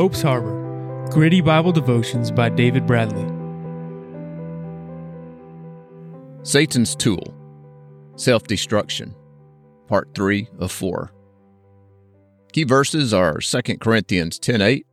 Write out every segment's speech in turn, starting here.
Hope's Harbor Gritty Bible Devotions by David Bradley. Satan's Tool Self Destruction, Part 3 of 4. Key verses are 2 Corinthians 10 8.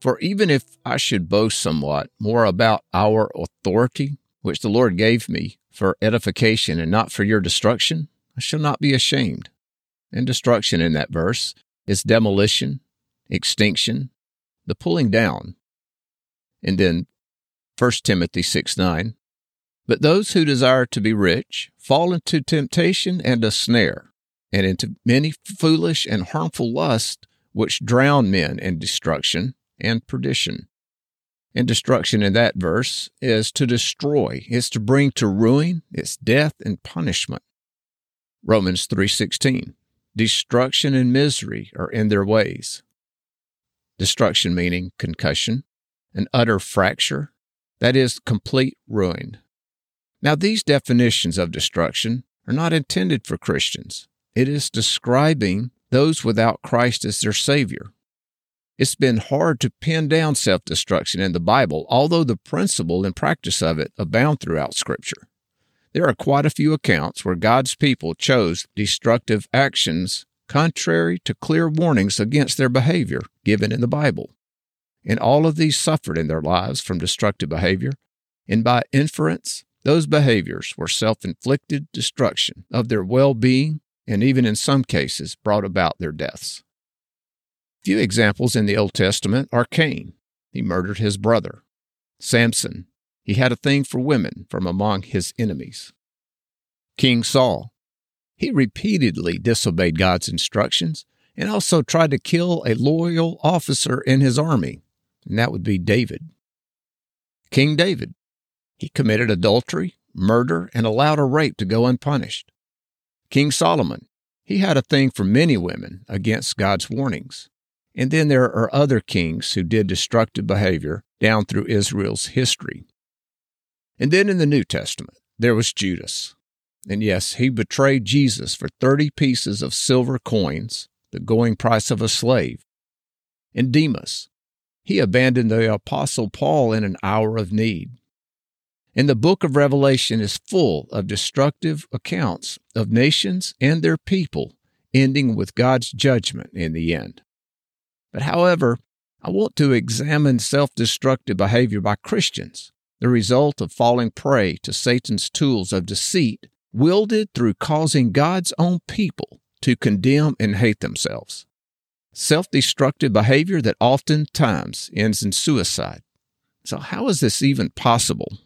For even if I should boast somewhat more about our authority, which the Lord gave me for edification and not for your destruction, I shall not be ashamed. And destruction in that verse is demolition, extinction, the pulling down. And then 1 Timothy 6 9. But those who desire to be rich fall into temptation and a snare, and into many foolish and harmful lusts which drown men in destruction and perdition. And destruction in that verse is to destroy, it's to bring to ruin, it's death and punishment. Romans 3:16. Destruction and misery are in their ways. Destruction meaning concussion, an utter fracture, that is, complete ruin. Now, these definitions of destruction are not intended for Christians. It is describing those without Christ as their Savior. It's been hard to pin down self destruction in the Bible, although the principle and practice of it abound throughout Scripture. There are quite a few accounts where God's people chose destructive actions contrary to clear warnings against their behavior given in the Bible. And all of these suffered in their lives from destructive behavior, and by inference, those behaviors were self inflicted destruction of their well being and even in some cases brought about their deaths. Few examples in the Old Testament are Cain. He murdered his brother. Samson. He had a thing for women from among his enemies. King Saul. He repeatedly disobeyed God's instructions and also tried to kill a loyal officer in his army, and that would be David. King David. He committed adultery, murder, and allowed a rape to go unpunished. King Solomon. He had a thing for many women against God's warnings. And then there are other kings who did destructive behavior down through Israel's history. And then in the New Testament, there was Judas. And yes, he betrayed Jesus for 30 pieces of silver coins, the going price of a slave. And Demas, he abandoned the Apostle Paul in an hour of need. And the book of Revelation is full of destructive accounts of nations and their people, ending with God's judgment in the end. But however, I want to examine self destructive behavior by Christians, the result of falling prey to Satan's tools of deceit, wielded through causing God's own people to condemn and hate themselves. Self destructive behavior that oftentimes ends in suicide. So, how is this even possible?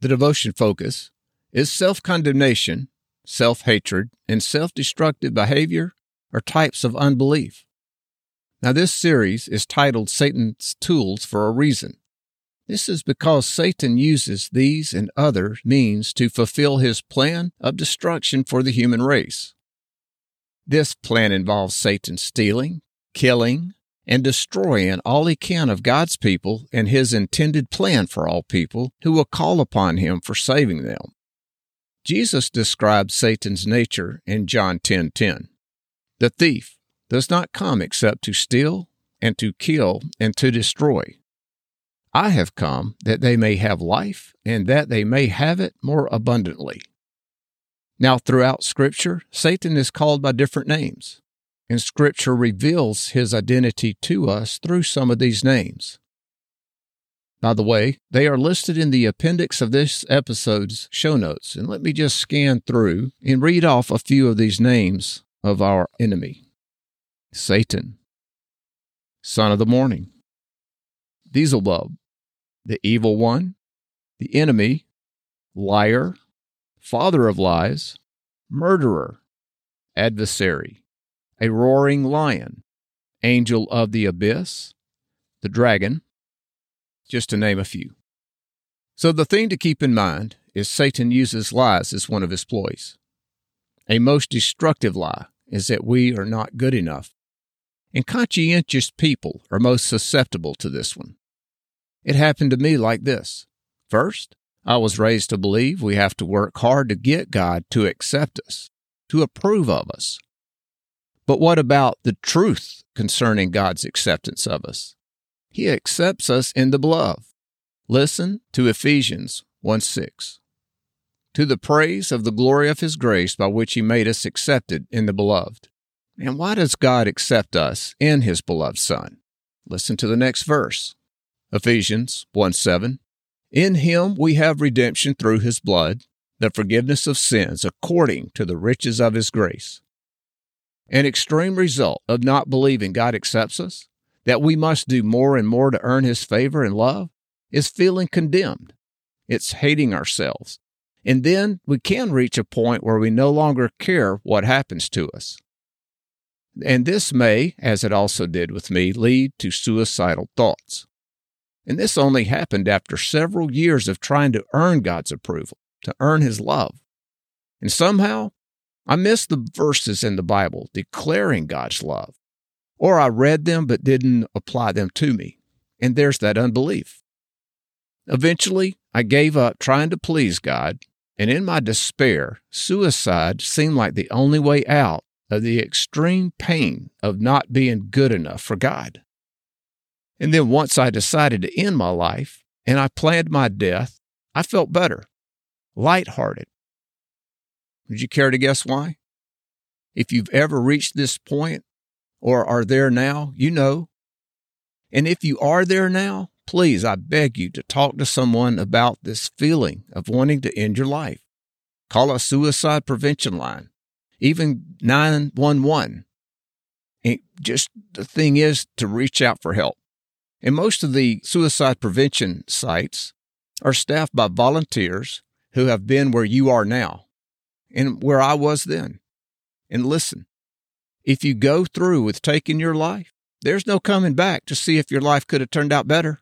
The devotion focus is self condemnation, self hatred, and self destructive behavior are types of unbelief. Now, this series is titled Satan's Tools for a reason. This is because Satan uses these and other means to fulfill his plan of destruction for the human race. This plan involves Satan stealing, killing, and destroying all he can of God's people and his intended plan for all people who will call upon him for saving them. Jesus describes Satan's nature in John 10:10. 10, 10. The thief does not come except to steal and to kill and to destroy. I have come that they may have life and that they may have it more abundantly. Now, throughout Scripture, Satan is called by different names, and Scripture reveals his identity to us through some of these names. By the way, they are listed in the appendix of this episode's show notes, and let me just scan through and read off a few of these names of our enemy. Satan, son of the morning, Beelzebub, the evil one, the enemy, liar, father of lies, murderer, adversary, a roaring lion, angel of the abyss, the dragon, just to name a few. So the thing to keep in mind is Satan uses lies as one of his ploys. A most destructive lie is that we are not good enough and conscientious people are most susceptible to this one. It happened to me like this. First, I was raised to believe we have to work hard to get God to accept us, to approve of us. But what about the truth concerning God's acceptance of us? He accepts us in the beloved. Listen to Ephesians 1 6. To the praise of the glory of his grace by which he made us accepted in the beloved. And why does God accept us in his beloved Son? Listen to the next verse. Ephesians 1 7. In him we have redemption through his blood, the forgiveness of sins according to the riches of his grace an extreme result of not believing God accepts us, that we must do more and more to earn His favor and love, is feeling condemned. It's hating ourselves. And then we can reach a point where we no longer care what happens to us. And this may, as it also did with me, lead to suicidal thoughts. And this only happened after several years of trying to earn God's approval, to earn His love. And somehow I missed the verses in the Bible declaring God's love, or I read them but didn't apply them to me. And there's that unbelief. Eventually, I gave up trying to please God, and in my despair, suicide seemed like the only way out of the extreme pain of not being good enough for God. And then once I decided to end my life and I planned my death, I felt better, lighthearted, would you care to guess why? If you've ever reached this point or are there now, you know. And if you are there now, please, I beg you to talk to someone about this feeling of wanting to end your life. Call a suicide prevention line, even 911. And just the thing is to reach out for help. And most of the suicide prevention sites are staffed by volunteers who have been where you are now and where I was then. And listen, if you go through with taking your life, there's no coming back to see if your life could have turned out better.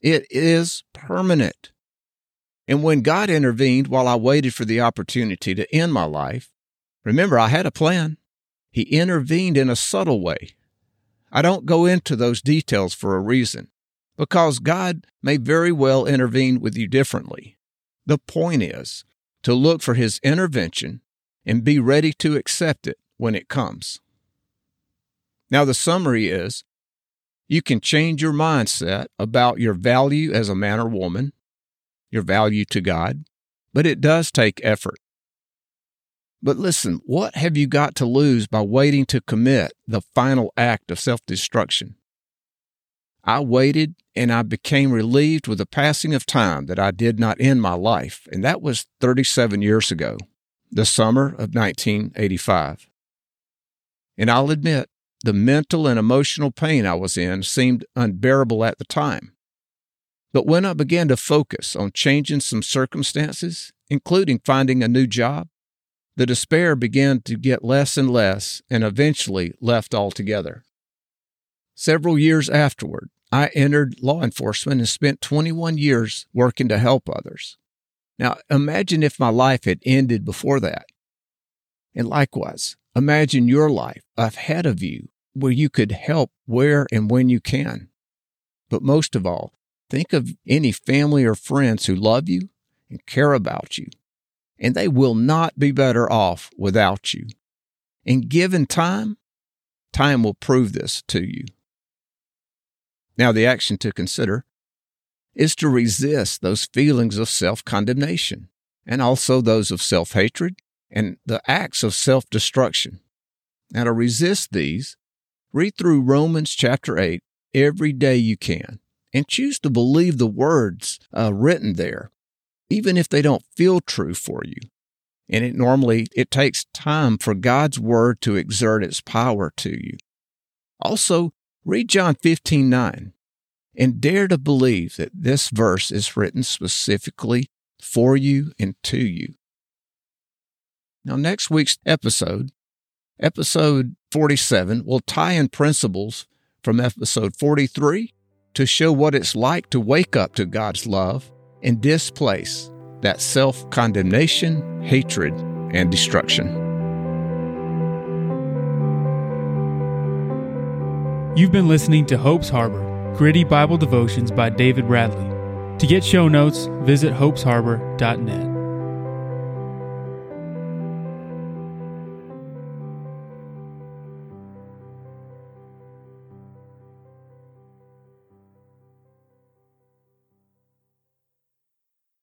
It is permanent. And when God intervened while I waited for the opportunity to end my life, remember, I had a plan. He intervened in a subtle way. I don't go into those details for a reason, because God may very well intervene with you differently. The point is, to look for His intervention and be ready to accept it when it comes. Now, the summary is you can change your mindset about your value as a man or woman, your value to God, but it does take effort. But listen, what have you got to lose by waiting to commit the final act of self destruction? I waited and I became relieved with the passing of time that I did not end my life, and that was 37 years ago, the summer of 1985. And I'll admit, the mental and emotional pain I was in seemed unbearable at the time. But when I began to focus on changing some circumstances, including finding a new job, the despair began to get less and less and eventually left altogether. Several years afterward, I entered law enforcement and spent 21 years working to help others. Now, imagine if my life had ended before that. And likewise, imagine your life ahead of you where you could help where and when you can. But most of all, think of any family or friends who love you and care about you, and they will not be better off without you. And given time, time will prove this to you. Now, the action to consider is to resist those feelings of self condemnation and also those of self hatred and the acts of self destruction. Now, to resist these, read through Romans chapter 8 every day you can and choose to believe the words uh, written there, even if they don't feel true for you. And it normally it takes time for God's word to exert its power to you. Also, Read John 15 9 and dare to believe that this verse is written specifically for you and to you. Now, next week's episode, episode 47, will tie in principles from episode 43 to show what it's like to wake up to God's love and displace that self condemnation, hatred, and destruction. You've been listening to Hope's Harbor, gritty Bible devotions by David Bradley. To get show notes, visit hopesharbor.net.